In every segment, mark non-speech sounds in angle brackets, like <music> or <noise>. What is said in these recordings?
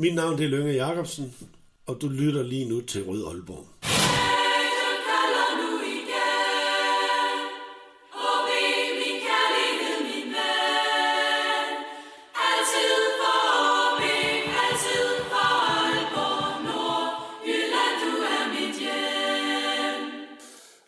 Mit navn det er Lønge Jacobsen, og du lytter lige nu til Rød Aalborg.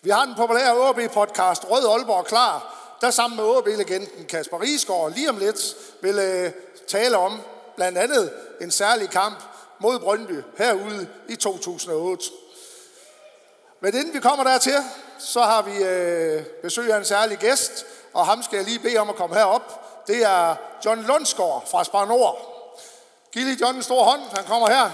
Vi har den populære OB-podcast Rød Aalborg klar, der sammen med OB-legenden Kasper Riesgaard lige om lidt vil øh, tale om blandt andet en særlig kamp mod Brøndby herude i 2008. Men inden vi kommer dertil, så har vi øh, besøg af en særlig gæst, og ham skal jeg lige bede om at komme herop. Det er John Lundsgaard fra Spar Nord. Giv lige John en stor hånd, han kommer her.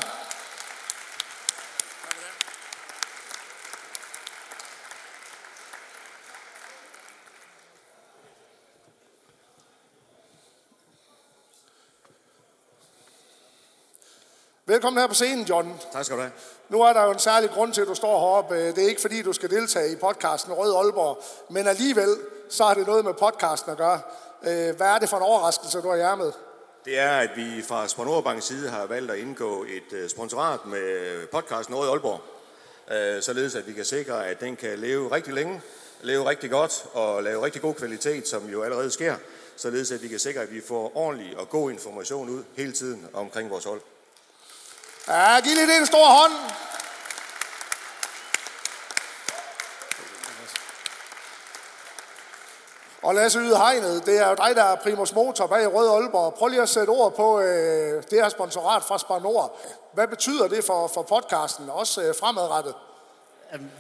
Velkommen her på scenen, John. Tak skal du have. Nu er der jo en særlig grund til, at du står heroppe. Det er ikke fordi, du skal deltage i podcasten Rød Aalborg, men alligevel så har det noget med podcasten at gøre. Øh, hvad er det for en overraskelse, du har hjermet? Det er, at vi fra Sponsorbanks side har valgt at indgå et øh, sponsorat med podcasten Rød Aalborg. Øh, således at vi kan sikre, at den kan leve rigtig længe, leve rigtig godt og lave rigtig god kvalitet, som jo allerede sker. Således at vi kan sikre, at vi får ordentlig og god information ud hele tiden omkring vores hold. Ja, giv lige det en stor hånd. Og Lasse Yde Hegnet, det er jo dig, der er primus motor bag Rød Aalborg. Prøv lige at sætte ord på øh, det her sponsorat fra Spar Nord. Hvad betyder det for, for podcasten, også øh, fremadrettet?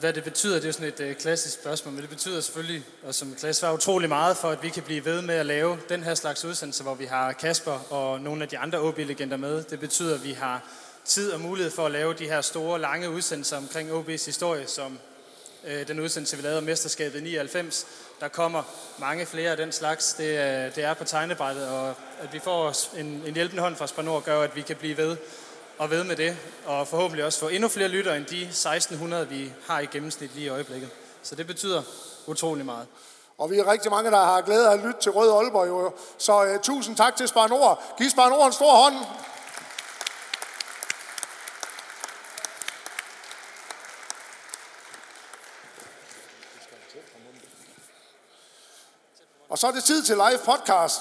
Hvad det betyder, det er jo sådan et øh, klassisk spørgsmål, men det betyder selvfølgelig, og som klasse var utrolig meget for, at vi kan blive ved med at lave den her slags udsendelse, hvor vi har Kasper og nogle af de andre OB-legender med. Det betyder, at vi har tid og mulighed for at lave de her store, lange udsendelser omkring OB's historie, som øh, den udsendelse, vi lavede om mesterskabet i 99. Der kommer mange flere af den slags. Det, øh, det er på tegnebrættet, og at vi får en, en hjælpende hånd fra Spanor gør, at vi kan blive ved og ved med det, og forhåbentlig også få endnu flere lyttere end de 1600, vi har i gennemsnit lige i øjeblikket. Så det betyder utrolig meget. Og vi er rigtig mange, der har glædet af at lytte til Røde Aalborg. Jo. Så uh, tusind tak til Spar Nord. Giv Spar Nord en stor hånd. Og så er det tid til live podcast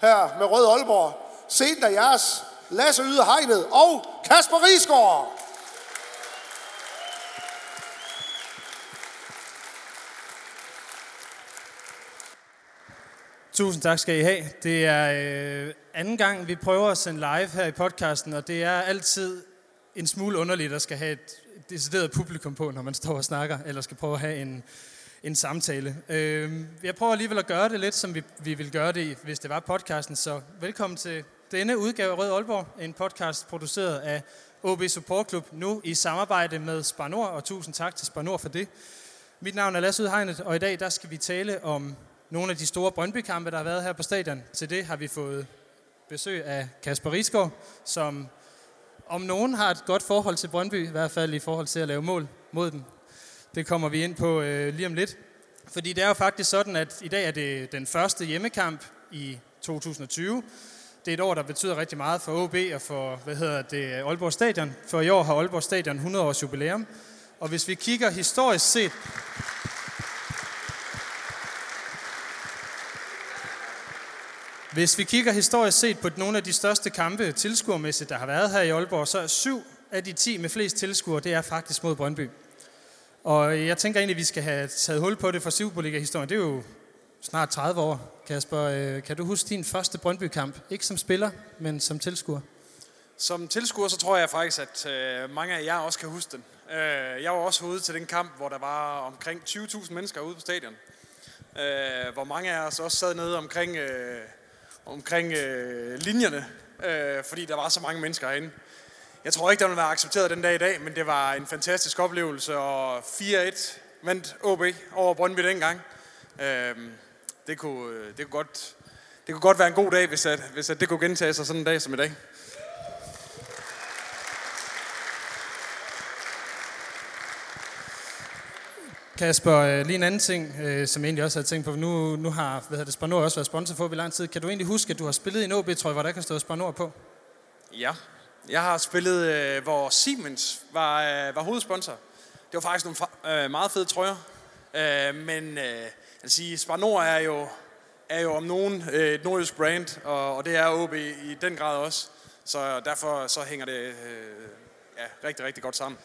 her med Rød Aalborg. Sent af jeres Lasse Yde Hegnet og Kasper Risgaard. Tusind tak skal I have. Det er øh, anden gang, vi prøver at sende live her i podcasten, og det er altid en smule underligt at skal have et decideret publikum på, når man står og snakker, eller skal prøve at have en, en samtale. Øhm, jeg prøver alligevel at gøre det lidt, som vi, vi vil gøre det, hvis det var podcasten. Så velkommen til denne udgave af Rød Aalborg, en podcast produceret af OB Support Club, nu i samarbejde med Spanor, og tusind tak til Spanor for det. Mit navn er Lasse Udhegnet, og i dag der skal vi tale om nogle af de store Brøndby-kampe, der har været her på stadion. Til det har vi fået besøg af Kasper Risgaard, som om nogen har et godt forhold til Brøndby, i hvert fald i forhold til at lave mål mod dem. Det kommer vi ind på øh, lige om lidt. Fordi det er jo faktisk sådan, at i dag er det den første hjemmekamp i 2020. Det er et år, der betyder rigtig meget for OB og for hvad hedder det, Aalborg Stadion. For i år har Aalborg Stadion 100 års jubilæum. Og hvis vi kigger historisk set... Hvis vi kigger historisk set på nogle af de største kampe tilskuermæssigt, der har været her i Aalborg, så er syv af de 10 med flest tilskuere, det er faktisk mod Brøndby. Og jeg tænker egentlig, at vi skal have taget hul på det for Superliga-historien. Det er jo snart 30 år. Kasper, øh, kan du huske din første Brøndby-kamp? Ikke som spiller, men som tilskuer. Som tilskuer, så tror jeg faktisk, at øh, mange af jer også kan huske den. Øh, jeg var også ude til den kamp, hvor der var omkring 20.000 mennesker ude på stadion. Øh, hvor mange af os også sad nede omkring, øh, omkring øh, linjerne, øh, fordi der var så mange mennesker herinde. Jeg tror ikke, der ville være accepteret den dag i dag, men det var en fantastisk oplevelse, og 4-1 vandt OB over Brøndby dengang. Øhm, det, kunne, det, kunne godt, det kunne godt være en god dag, hvis, at, hvis at det kunne gentage sig sådan en dag som i dag. Kasper, øh, lige en anden ting, øh, som jeg egentlig også havde tænkt på. Nu, nu har hvad hedder det, Spanor også været sponsor for i lang tid. Kan du egentlig huske, at du har spillet i en OB-trøje, hvor der kan stå Spanor på? Ja, jeg har spillet, øh, hvor Siemens var, øh, var hovedsponsor. Det var faktisk nogle fa- øh, meget fede trøjer. Øh, men øh, jeg vil sige, Spar Nord er jo, er jo om nogen øh, et nordisk brand, og, og det er OB i den grad også. Så derfor så hænger det øh, ja, rigtig, rigtig godt sammen.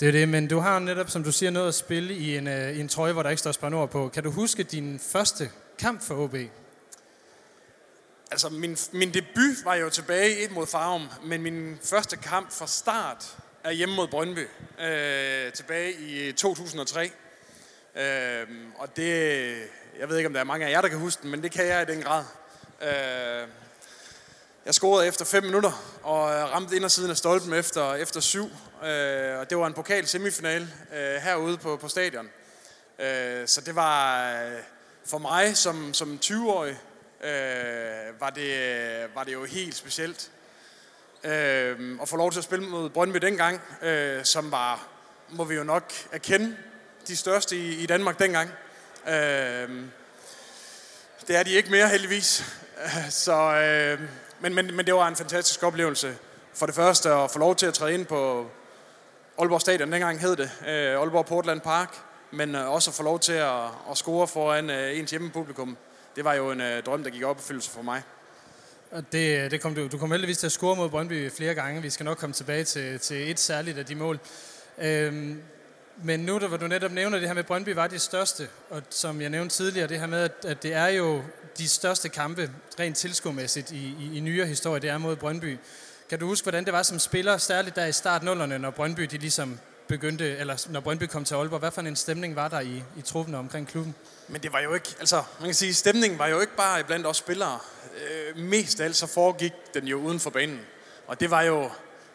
Det er det, men du har netop, som du siger, noget at spille i en, øh, i en trøje, hvor der ikke står Spanor på. Kan du huske din første kamp for OB? Altså, min, min debut var jo tilbage et mod Farum, men min første kamp fra start er hjemme mod Brøndby, øh, tilbage i 2003. Øh, øhm, og det, jeg ved ikke, om der er mange af jer, der kan huske den, men det kan jeg i den grad. Øh, jeg scorede efter 5 minutter, og ramte indersiden af stolpen efter, efter syv. Øh, og det var en pokal semifinal øh, herude på, på stadion. Øh, så det var øh, for mig som, som 20-årig, øh, var, det, var det jo helt specielt. Øh, at få lov til at spille mod Brøndby dengang, øh, som var, må vi jo nok erkende, de største i, i Danmark dengang. Øh, det er de ikke mere, heldigvis. <laughs> Så, øh, men, men, men det var en fantastisk oplevelse. For det første at få lov til at træde ind på Aalborg Stadion, dengang hed det, øh, Aalborg Portland Park, men øh, også at få lov til at, at score foran øh, ens hjemmepublikum. Det var jo en øh, drøm, der gik op i fyldelse for mig. Og det, øh, det kom du, du kom heldigvis til at score mod Brøndby flere gange. Vi skal nok komme tilbage til, til et særligt af de mål. Øhm, men nu, hvor du netop nævner det her med, at Brøndby var de største, og som jeg nævnte tidligere, det her med, at, at det er jo de største kampe, rent tilskuermæssigt i, i, i nyere historie, det er mod Brøndby. Kan du huske, hvordan det var som spiller, særligt der i startnullerne, når Brøndby de ligesom begyndte, eller når Brøndby kom til Aalborg, hvad for en stemning var der i, i truppen omkring klubben? Men det var jo ikke, altså man kan sige, stemningen var jo ikke bare blandt os spillere. Øh, mest af alt så foregik den jo uden for banen. Og det var jo,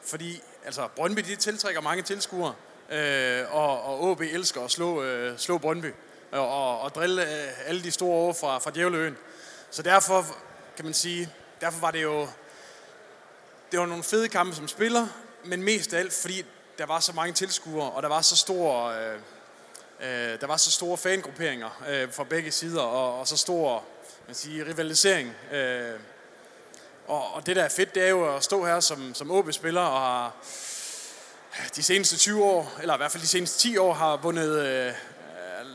fordi altså Brøndby de tiltrækker mange tilskuere, øh, og, og AB elsker at slå, øh, slå Brøndby, og, og, og drille øh, alle de store over fra, fra Djævleøen. Så derfor kan man sige, derfor var det jo, det var nogle fede kampe som spiller, men mest af alt, fordi der var så mange tilskuere, og der var så stor, øh, øh, der var så store fangrupperinger øh, fra begge sider, og, og så stor man siger, rivalisering. Øh, og, og det der er fedt, det er jo at stå her som, som OB-spiller og har øh, de seneste 20 år, eller i hvert fald de seneste 10 år, har vundet øh,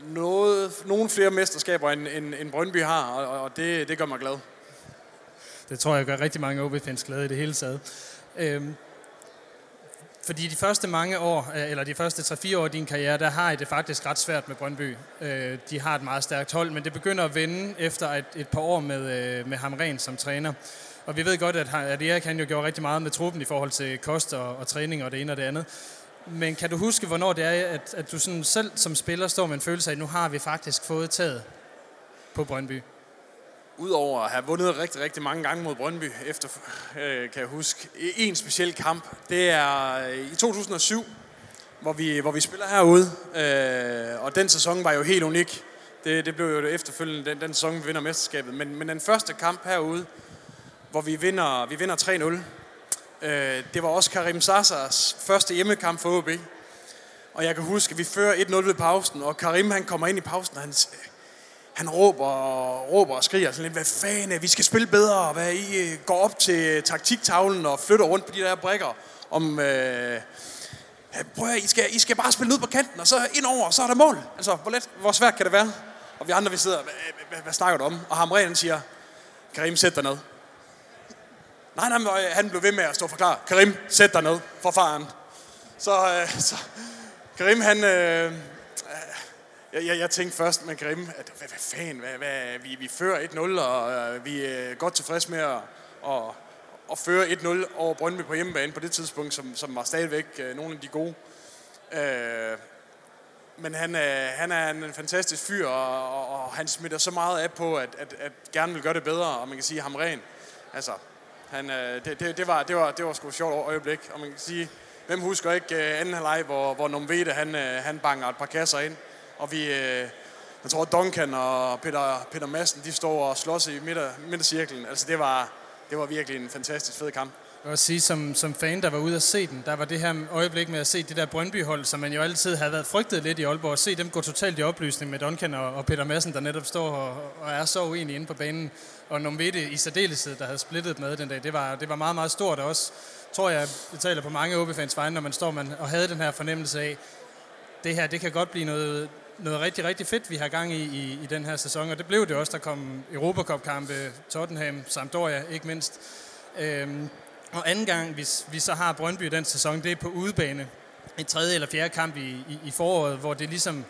noget, nogle flere mesterskaber, end, end, end Brøndby har, og, og det, det gør mig glad. Det tror jeg gør rigtig mange OB-fans glade i det hele taget. Øhm, fordi de første mange år, øh, eller de første 3-4 år i din karriere, der har I det faktisk ret svært med Brøndby. Øh, de har et meget stærkt hold, men det begynder at vende efter et, et par år med, øh, med Hamren som træner. Og vi ved godt, at, at Erik han jo gjorde rigtig meget med truppen i forhold til kost og, og træning og det ene og det andet. Men kan du huske, hvornår det er, at, at du sådan selv som spiller står med en følelse af, at nu har vi faktisk fået taget på Brøndby? Udover at have vundet rigtig, rigtig mange gange mod Brøndby, efter, øh, kan jeg huske, en speciel kamp, det er øh, i 2007, hvor vi, hvor vi spiller herude. Øh, og den sæson var jo helt unik. Det, det blev jo efterfølgende den, den sæson, vi vinder mesterskabet. Men, men den første kamp herude, hvor vi vinder, vi vinder 3-0, øh, det var også Karim Sassas første hjemmekamp for OB. Og jeg kan huske, at vi fører 1-0 ved pausen, og Karim han kommer ind i pausen, og han, han råber, råber og skriger sådan lidt, hvad fanden, vi skal spille bedre, hvad I øh, går op til taktiktavlen og flytter rundt på de der brækker, om, øh, prøv at, I skal, I skal bare spille ud på kanten, og så ind over, og så er der mål. Altså, hvor, let, hvor svært kan det være? Og vi andre, vi sidder, hvad, hvad, snakker du om? Og Hamren siger, Karim, sæt dig ned. Nej, nej, øh, han blev ved med at stå for klar. Karim, sæt dig ned for faren. Så, øh, så Karim, han... Øh, jeg, jeg, jeg tænkte først med Grimme, at hvad, hvad fanden, hvad, hvad, vi, vi fører 1-0, og øh, vi er godt tilfreds med at, at, at føre 1-0 over Brøndby på hjemmebane på det tidspunkt, som, som var stadigvæk øh, nogle af de gode. Øh, men han, øh, han er en fantastisk fyr, og, og, og han smitter så meget af på, at, at, at gerne vil gøre det bedre, og man kan sige ham ren. Altså, han, øh, det, det, det, var, det, var, det var sgu et sjovt øjeblik, og man kan sige, hvem husker ikke øh, anden halvleg, hvor, hvor Nomvede, han, øh, han banger et par kasser ind, og vi, øh, jeg tror Duncan og Peter, Peter Madsen, de står og slås i midter, midtercirklen. Altså det var, det var virkelig en fantastisk fed kamp. Jeg vil sige, som, som fan, der var ude at se den, der var det her øjeblik med at se det der Brøndby-hold, som man jo altid havde været frygtet lidt i Aalborg, at se dem gå totalt i opløsning med Duncan og, og Peter Madsen, der netop står og, og er så uenige inde på banen. Og Nomvete i særdeleshed, der havde splittet med den dag, det var, det var meget, meget stort og også, tror jeg, det taler på mange OB-fans vegne, når man står man, og havde den her fornemmelse af, det her, det kan godt blive noget, noget rigtig, rigtig fedt, vi har gang i, i i den her sæson, og det blev det også. Der kom Europacup-kampe, Tottenham, Sampdoria ikke mindst. Øhm, og anden gang, hvis vi så har Brøndby den sæson, det er på udebane. En tredje eller fjerde kamp i, i, i foråret, hvor det ligesom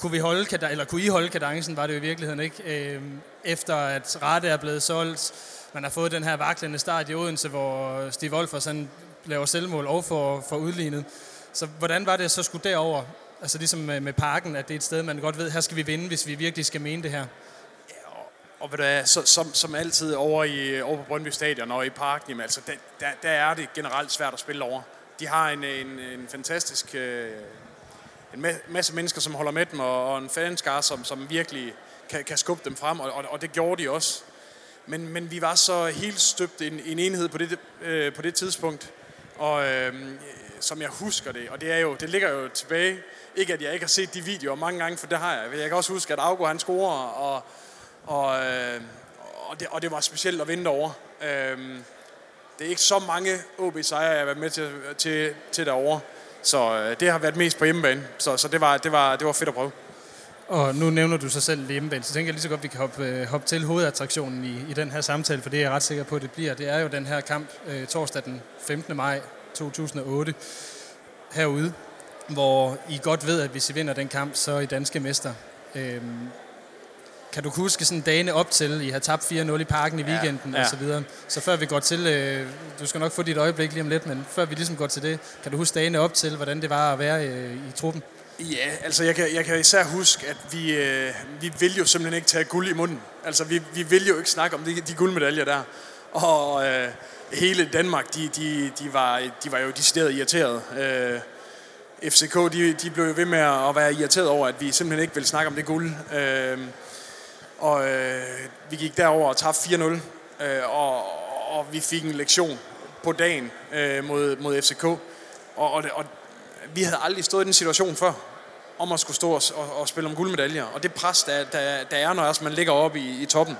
kunne vi holde, eller kunne I holde kadencen, var det jo i virkeligheden ikke. Øhm, efter at Rette er blevet solgt, man har fået den her vaklende start i Odense, hvor Stig Wolfers han laver selvmål og for, får udlignet. Så hvordan var det så skulle derover, altså ligesom med, med parken, at det er et sted, man godt ved, her skal vi vinde, hvis vi virkelig skal mene det her? Og ved du, er, så, som, som altid over, i, over på Brøndby Stadion og i parken, jamen, altså, der, der, der er det generelt svært at spille over. De har en, en, en fantastisk øh, en masse mennesker, som holder med dem, og, og en fanskar, som, som virkelig kan, kan skubbe dem frem, og, og, og det gjorde de også. Men, men vi var så helt støbt en, en enhed på det, øh, på det tidspunkt, og øh, som jeg husker det, og det, er jo, det ligger jo tilbage, ikke at jeg ikke har set de videoer mange gange, for det har jeg. Jeg kan også huske, at Augo han scorer, og, og, øh, og, det, og det var specielt at vinde over. Øh, det er ikke så mange OB-sejre, jeg har været med til, til, til derovre. Så øh, det har været mest på hjemmebane. Så, så det, var, det, var, det var fedt at prøve. Og nu nævner du så selv hjemmebane, så tænker jeg lige så godt, at vi kan hoppe, øh, hoppe til hovedattraktionen i, i den her samtale, for det er jeg ret sikker på, at det bliver. Det er jo den her kamp øh, torsdag den 15. maj 2008 herude, hvor I godt ved, at hvis I vinder den kamp, så er I danske mester. Øhm, kan du huske sådan dagene op til, I har tabt 4-0 i parken i weekenden ja, ja. og så videre. Så før vi går til, øh, du skal nok få dit øjeblik lige om lidt, men før vi ligesom går til det, kan du huske dagene op til, hvordan det var at være øh, i truppen? Ja, altså jeg kan, jeg kan især huske, at vi, øh, vi vil jo simpelthen ikke tage guld i munden. Altså vi, vi vil jo ikke snakke om de, de guldmedaljer der. Og øh, hele Danmark, de, de, de, var, de var jo decideret irriteret. Øh, FCK, de, de blev jo ved med at være irriteret over, at vi simpelthen ikke ville snakke om det guld. Øh, og øh, vi gik derover og tabte 4-0, øh, og, og vi fik en lektion på dagen øh, mod, mod FCK. Og, og, og vi havde aldrig stået i den situation før, om at skulle stå og, og, og spille om guldmedaljer. Og det pres, der, der, der er, når man ligger oppe i, i toppen.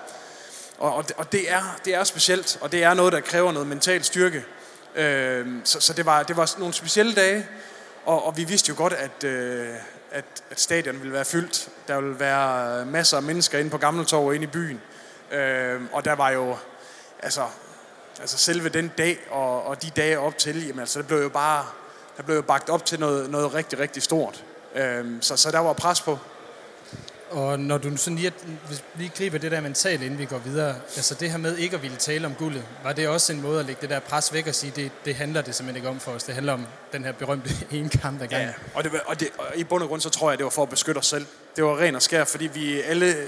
Og, og, det, og det, er, det er specielt, og det er noget, der kræver noget mental styrke. Øh, så så det, var, det var nogle specielle dage, og, og vi vidste jo godt, at, øh, at, at stadion ville være fyldt. Der ville være masser af mennesker inde på Gammeltorv inde i byen. Øh, og der var jo, altså, altså selve den dag og, og de dage op til, jamen altså, det blev jo bare, der blev jo bagt op til noget, noget rigtig, rigtig stort. Øh, så, så der var pres på. Og når du sådan lige, hvis lige griber det der mentale, inden vi går videre, altså det her med ikke at ville tale om guldet, var det også en måde at lægge det der pres væk og sige, det, det handler det simpelthen ikke om for os. Det handler om den her berømte <laughs> ene kamp der gang. Ja, og, det, og, det, og i bund og grund, så tror jeg, det var for at beskytte os selv. Det var ren og skær, fordi vi alle, øh,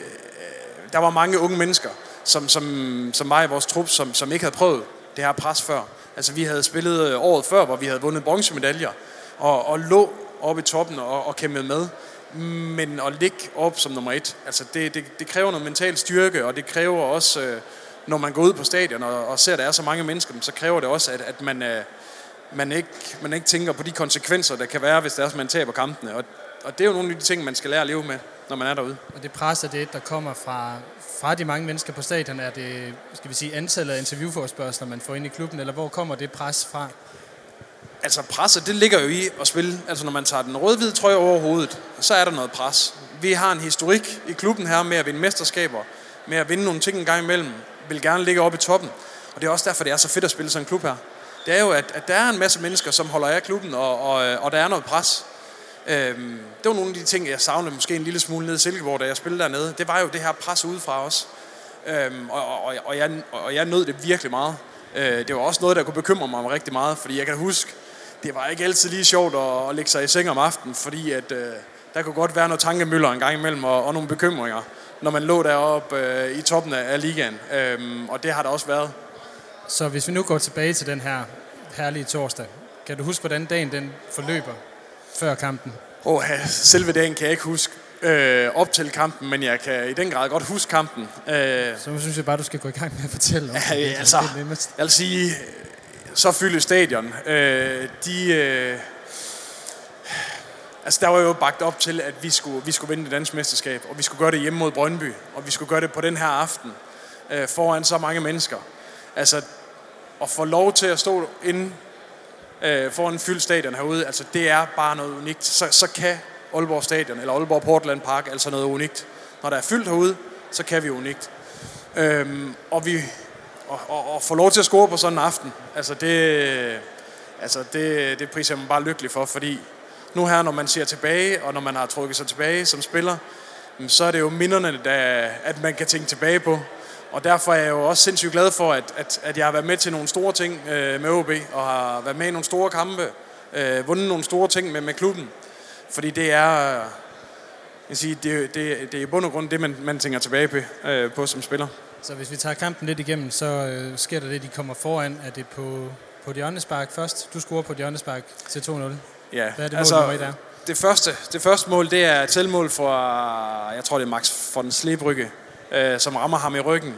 der var mange unge mennesker, som, som, som mig i vores trup, som, som ikke havde prøvet det her pres før. Altså vi havde spillet øh, året før, hvor vi havde vundet bronzemedaljer, og, og lå oppe i toppen og, og kæmpede med. Men at ligge op som nummer et, altså det, det, det kræver noget mental styrke, og det kræver også, øh, når man går ud på stadion og, og ser, at der er så mange mennesker, så kræver det også, at, at man, øh, man, ikke, man ikke tænker på de konsekvenser, der kan være, hvis det er, at man taber kampene. Og, og det er jo nogle af de ting, man skal lære at leve med, når man er derude. Og det pres er det, der kommer fra, fra de mange mennesker på stadion, er det skal vi sige, antallet af interviewforspørgseler, man får ind i klubben, eller hvor kommer det pres fra? Altså presset, det ligger jo i at spille. Altså når man tager den rød-hvide trøje over hovedet, så er der noget pres. Vi har en historik i klubben her med at vinde mesterskaber, med at vinde nogle ting en gang imellem, vil gerne ligge oppe i toppen. Og det er også derfor, det er så fedt at spille sådan en klub her. Det er jo, at, at der er en masse mennesker, som holder af klubben, og, og, og der er noget pres. Øhm, det var nogle af de ting, jeg savnede måske en lille smule nede i Silkeborg, da jeg spillede dernede. Det var jo det her pres udefra os. Øhm, og, og, og, jeg, og jeg nød det virkelig meget. Øh, det var også noget, der kunne bekymre mig rigtig meget, fordi jeg kan huske, det var ikke altid lige sjovt at, at lægge sig i seng om aftenen, fordi at, øh, der kunne godt være noget tankemøller en gang imellem, og, og nogle bekymringer, når man lå deroppe øh, i toppen af, af ligaen. Øhm, og det har der også været. Så hvis vi nu går tilbage til den her herlige torsdag, kan du huske, hvordan dagen den forløber før kampen? Oh, selve dagen kan jeg ikke huske øh, op til kampen, men jeg kan i den grad godt huske kampen. Øh, så synes jeg bare, du skal gå i gang med at fortælle om ja, det. Altså, jeg vil sige, så fylde stadion. Øh, de, øh, altså der var jo bagt op til, at vi skulle, vi skulle vinde det danske mesterskab, og vi skulle gøre det hjemme mod Brøndby, og vi skulle gøre det på den her aften, øh, foran så mange mennesker. Altså, at få lov til at stå inde øh, foran fyldt stadion herude, altså det er bare noget unikt. Så, så kan Aalborg Stadion, eller Aalborg Portland Park, altså noget unikt. Når der er fyldt herude, så kan vi unikt. Øhm, og vi og, og, og få lov til at score på sådan en aften, altså det, altså det, det priser jeg mig bare lykkelig for, fordi nu her, når man ser tilbage, og når man har trukket sig tilbage som spiller, så er det jo minderne, der, at man kan tænke tilbage på. Og derfor er jeg jo også sindssygt glad for, at, at, at jeg har været med til nogle store ting øh, med OB, og har været med i nogle store kampe, øh, vundet nogle store ting med, med klubben. Fordi det er, jeg siger, det, det, det er i bund og grund det, man, man tænker tilbage på, øh, på som spiller. Så hvis vi tager kampen lidt igennem, så øh, sker der det, de kommer foran. Er det på, på hjørnespark først? Du scorer på hjørnespark til 2-0. Ja, Hvad er det altså, mål nummer et er? Det første, det første mål, det er et selvmål for, jeg tror det er Max von Slebrygge, øh, som rammer ham i ryggen.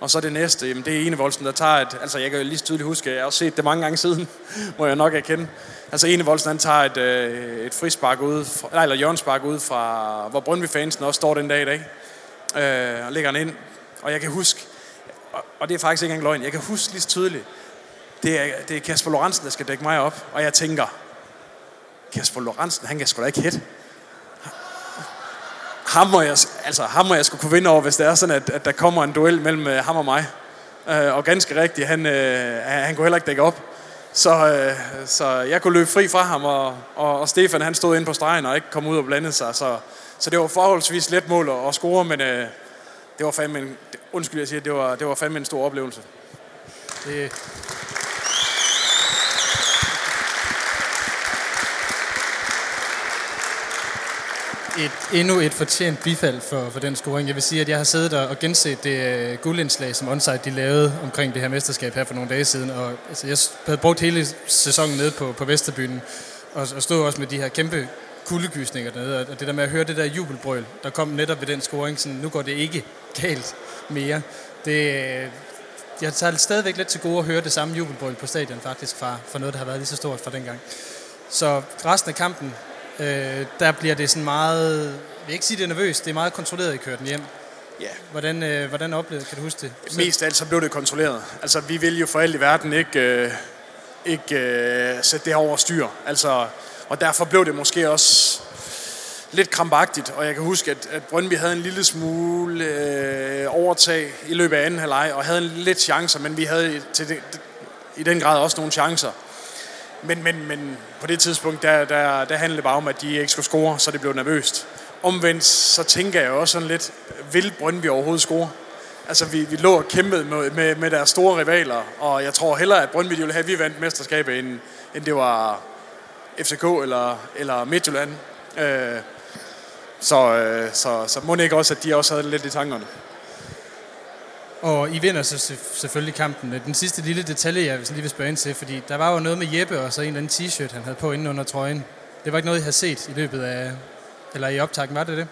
Og så det næste, jamen det er Enevoldsen, der tager et, altså jeg kan jo lige tydeligt huske, jeg har også set det mange gange siden, <laughs> må jeg nok erkende. Altså Enevoldsen, han tager et, øh, et frispark ud, fra, nej, eller hjørnspark ud fra, hvor Brøndby-fansen også står den dag i dag, øh, og lægger den ind. Og jeg kan huske, og, det er faktisk ikke engang løgn, jeg kan huske lige så tydeligt, det er, det er Kasper Lorentzen, der skal dække mig op, og jeg tænker, Kasper Lorentzen, han kan sgu da ikke hætte. Ham må jeg, altså, ham må jeg skulle kunne vinde over, hvis det er sådan, at, at der kommer en duel mellem uh, ham og mig. Uh, og ganske rigtigt, han, uh, han kunne heller ikke dække op. Så, uh, så jeg kunne løbe fri fra ham, og, og, og Stefan han stod inde på stregen og ikke kom ud og blandede sig. Så, så det var forholdsvis let mål at, at score, men uh, det var fandme en, undskyld jeg siger, det var, det var fandme en stor oplevelse. Det, et, endnu et fortjent bifald for, for den scoring. Jeg vil sige, at jeg har siddet og genset det uh, guldindslag, som Onsite de lavede omkring det her mesterskab her for nogle dage siden. Og, altså, jeg havde brugt hele sæsonen nede på, på Vesterbyen, og, og stod også med de her kæmpe kuldegysninger dernede. Og det der med at høre det der jubelbrøl, der kom netop ved den scoring, sådan, nu går det ikke galt mere. Det, jeg tager stadigvæk lidt til gode at høre det samme jubelbrøl på stadion faktisk fra, fra noget, der har været lige så stort fra dengang. Så resten af kampen, øh, der bliver det sådan meget, jeg vil ikke sige det er nervøst, det er meget kontrolleret, I kører den hjem. Ja. Hvordan, øh, hvordan oplevede kan du huske det? selv? Mest af alt så blev det kontrolleret. Altså vi vil jo for alt i verden ikke, øh, ikke øh, sætte det her over styr. Altså, og derfor blev det måske også lidt krampagtigt. Og jeg kan huske, at, at Brøndby havde en lille smule øh, overtag i løbet af anden halvleg, og havde en lidt chancer, men vi havde til det, i den grad også nogle chancer. Men, men, men på det tidspunkt, der, der, der handlede det bare om, at de ikke skulle score, så det blev nervøst. Omvendt, så tænker jeg også sådan lidt, vil Brøndby overhovedet score? Altså, vi, vi lå og kæmpede med, med, med deres store rivaler, og jeg tror hellere, at Brøndby ville have, at vi vandt mesterskabet, end, end det var FCK eller, eller Midtjylland. Øh, så, øh, så, så må det ikke også, at de også havde lidt i tankerne. Og I vinder så se- selvfølgelig kampen. Den sidste lille detalje, jeg lige vil spørge ind til, fordi der var jo noget med Jeppe og så en eller anden t-shirt, han havde på inde under trøjen. Det var ikke noget, I havde set i løbet af, eller i optakken, var det det?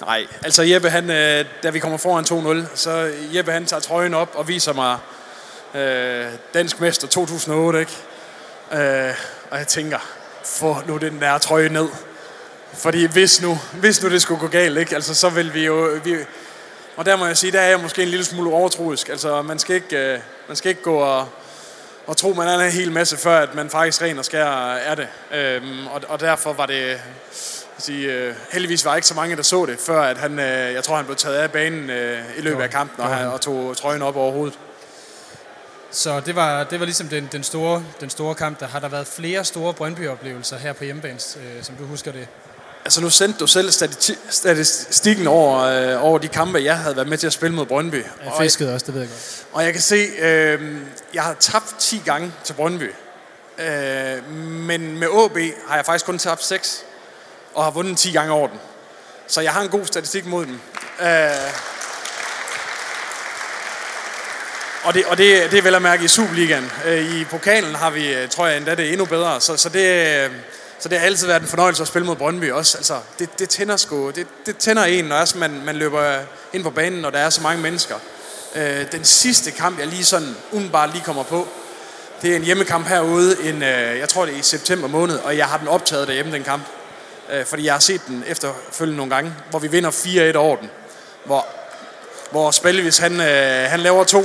Nej, altså Jeppe, han, øh, da vi kommer foran 2-0, så Jeppe han tager trøjen op og viser mig øh, dansk mester 2008, ikke? Øh, og jeg tænker, få nu den der trøje ned. Fordi hvis nu, hvis nu det skulle gå galt, ikke? Altså, så vil vi jo... Vi, og der må jeg sige, der er jeg måske en lille smule overtroisk. Altså, man skal ikke, øh, man skal ikke gå og, og tro, man er en hel masse, før at man faktisk ren og skær er det. Øhm, og, og derfor var det... Sige, øh, heldigvis var ikke så mange, der så det, før at han, øh, jeg tror, han blev taget af banen øh, i løbet af kampen og, han, og tog trøjen op over hovedet. Så det var, det var ligesom den, den, store, den store kamp. Der har der været flere store Brøndby-oplevelser her på hjemmebane, øh, som du husker det. Altså nu sendte du selv stati- statistikken over, øh, over de kampe, jeg havde været med til at spille mod Brøndby. Jeg Og, fiskede også, det ved jeg godt. og jeg kan se, øh, jeg har tabt 10 gange til Brøndby. Øh, men med AB har jeg faktisk kun tabt 6, og har vundet 10 gange over den. Så jeg har en god statistik mod dem. Øh, og det, og det, det er vel at mærke i Superligaen. Øh, I pokalen har vi, øh, tror jeg endda, det er endnu bedre. Så, så, det, øh, så det har altid været en fornøjelse at spille mod Brøndby også. Altså, det, det tænder sgu, det, det tænder en, når også man, man løber ind på banen, når der er så mange mennesker. Øh, den sidste kamp, jeg lige sådan umiddelbart lige kommer på, Det er en hjemmekamp herude, en, øh, jeg tror det er i september måned, og jeg har den optaget derhjemme, den kamp. Øh, fordi jeg har set den efterfølgende nogle gange, hvor vi vinder 4-1 over den. Hvor, hvor Spallevis, han, øh, han laver to.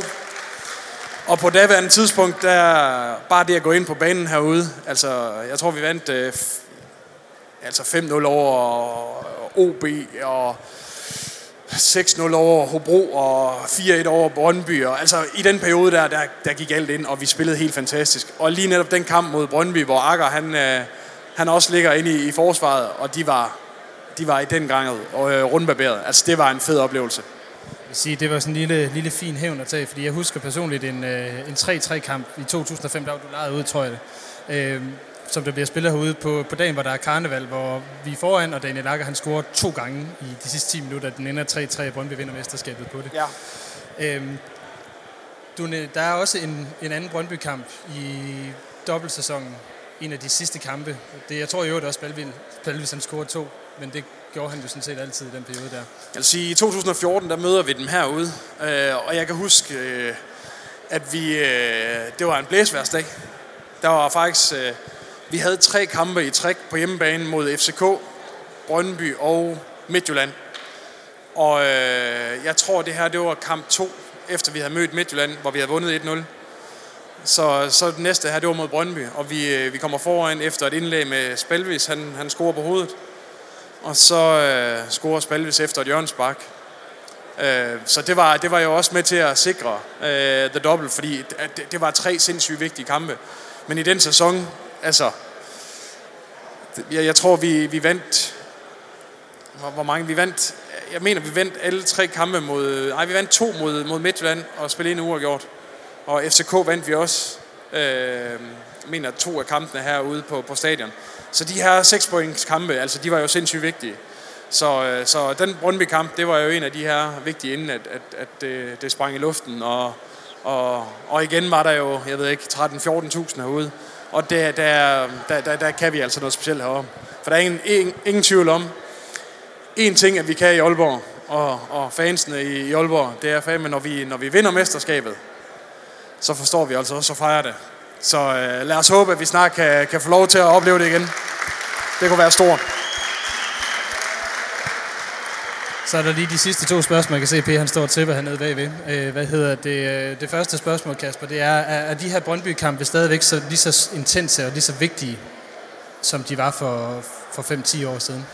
Og på daværende tidspunkt, der bare det at gå ind på banen herude, altså jeg tror vi vandt øh, altså 5-0 over OB og 6-0 over Hobro og 4-1 over Brøndby. Og altså i den periode der, der, der gik alt ind, og vi spillede helt fantastisk. Og lige netop den kamp mod Brøndby, hvor Akker han, øh, han også ligger inde i, i forsvaret, og de var, de var i den gang og, øh, rundbarberet. Altså det var en fed oplevelse. Jeg sige, det var sådan en lille, lille fin hævn at tage, fordi jeg husker personligt en, øh, en 3-3-kamp i 2005, der var du lejet ud, tror jeg det. Øh, som der bliver spillet herude på, på dagen, hvor der er karneval, hvor vi er foran, og Daniel Akker han scorer to gange i de sidste 10 minutter. Den ender 3-3, og Brøndby vinder mesterskabet på det. Ja. Øhm, du, der er også en, en anden Brøndby-kamp i dobbeltsæsonen. En af de sidste kampe. Det, jeg tror i øvrigt også, Balvin, Balvin han scorede to, men det gjorde han jo sådan set altid i den periode der. Jeg vil sige, i 2014, der møder vi dem herude, øh, og jeg kan huske, øh, at vi, øh, det var en blæsværsdag. Der var faktisk øh, vi havde tre kampe i træk på hjemmebane mod FCK, Brøndby og Midtjylland. Og øh, jeg tror, det her det var kamp 2, efter vi havde mødt Midtjylland, hvor vi havde vundet 1-0. Så, så det næste her, det var mod Brøndby, og vi, øh, vi kommer foran efter et indlæg med Spalvis, han, han scorer på hovedet. Og så øh, scorer Spalvis efter et hjørnsbak. Øh, så det var, det var jo også med til at sikre øh, the double, fordi det, det var tre sindssygt vigtige kampe. Men i den sæson, altså, jeg, jeg tror, vi, vi vandt, hvor, hvor mange, vi vandt, jeg mener, vi vandt alle tre kampe mod, nej, vi vandt to mod, mod Midtjylland og spillede en uafgjort. Og FCK vandt vi også, øh, mener, to af kampene herude på, på stadion. Så de her seks points kampe, altså de var jo sindssygt vigtige. Så, øh, så den Brøndby-kamp, det var jo en af de her vigtige, inden at, at, at det, det sprang i luften. Og, og, og igen var der jo, jeg ved ikke, 13-14.000 herude. Og der, der, der, der, der kan vi altså noget specielt herovre. For der er ingen, ingen, ingen tvivl om, en ting, at vi kan i Aalborg, og, og fansene i, i Aalborg, det er fandme, når vi, når vi vinder mesterskabet, så forstår vi altså også at fejre det. Så øh, lad os håbe, at vi snart kan, kan få lov til at opleve det igen. Det kunne være stort. Så er der lige de sidste to spørgsmål. Jeg kan se, at P. han står til, hvad hernede bagved. Øh, hvad hedder det? Øh, det første spørgsmål, Kasper, det er, er de her Brøndby-kampe stadigvæk så, lige så intense og lige så vigtige, som de var for, for 5-10 år siden?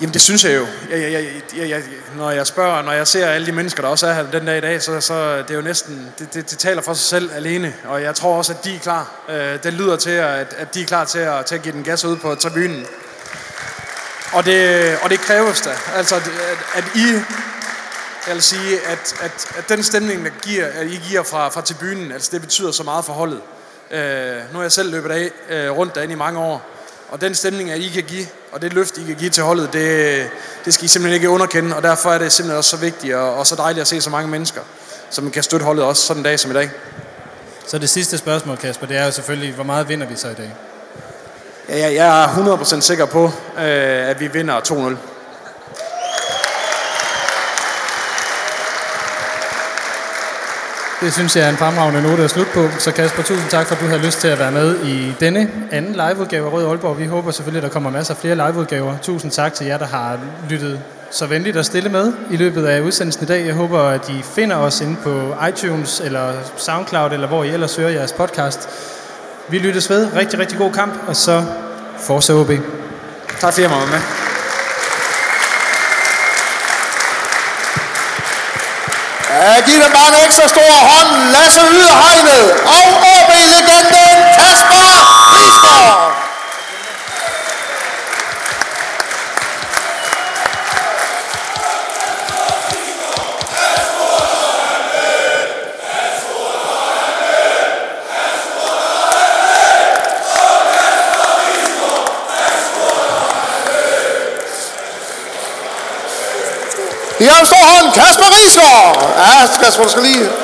Jamen det synes jeg jo. Jeg, jeg, jeg, jeg, jeg, når jeg spørger, når jeg ser alle de mennesker, der også er her den dag i dag, så, så det er jo næsten, det, det, det taler for sig selv alene. Og jeg tror også, at de er klar. Øh, det lyder til, at, at de er klar til at, til at give den gas ud på tribunen. Og det, og det kræves da. Altså, at, at I, jeg vil sige, at, at, at den stemning, der giver, at I giver fra, fra tribunen, altså det betyder så meget for holdet. Øh, nu har jeg selv løbet af øh, rundt derinde i mange år, og den stemning, at I kan give, og det løft, I kan give til holdet, det, det skal I simpelthen ikke underkende, og derfor er det simpelthen også så vigtigt og, og så dejligt at se så mange mennesker, som kan støtte holdet også sådan en dag som i dag. Så det sidste spørgsmål, Kasper, det er jo selvfølgelig, hvor meget vinder vi så i dag? Jeg, jeg er 100% sikker på, øh, at vi vinder 2-0. Det synes jeg er en fremragende note at slutte på. Så Kasper, tusind tak for, at du har lyst til at være med i denne anden liveudgave af Rød Aalborg. Vi håber selvfølgelig, at der kommer masser af flere liveudgaver. Tusind tak til jer, der har lyttet så venligt og stille med i løbet af udsendelsen i dag. Jeg håber, at I finder os inde på iTunes eller SoundCloud, eller hvor I ellers hører jeres podcast. Vi lyttes ved. Rigtig, rigtig god kamp, og så Forza OB. Tak fordi jeg var med. Ja, giv dem bare en ekstra stor hånd. Lasse Yderhegnet og OB-legenden Kasper Isgaard. I en stor hånd, Kasper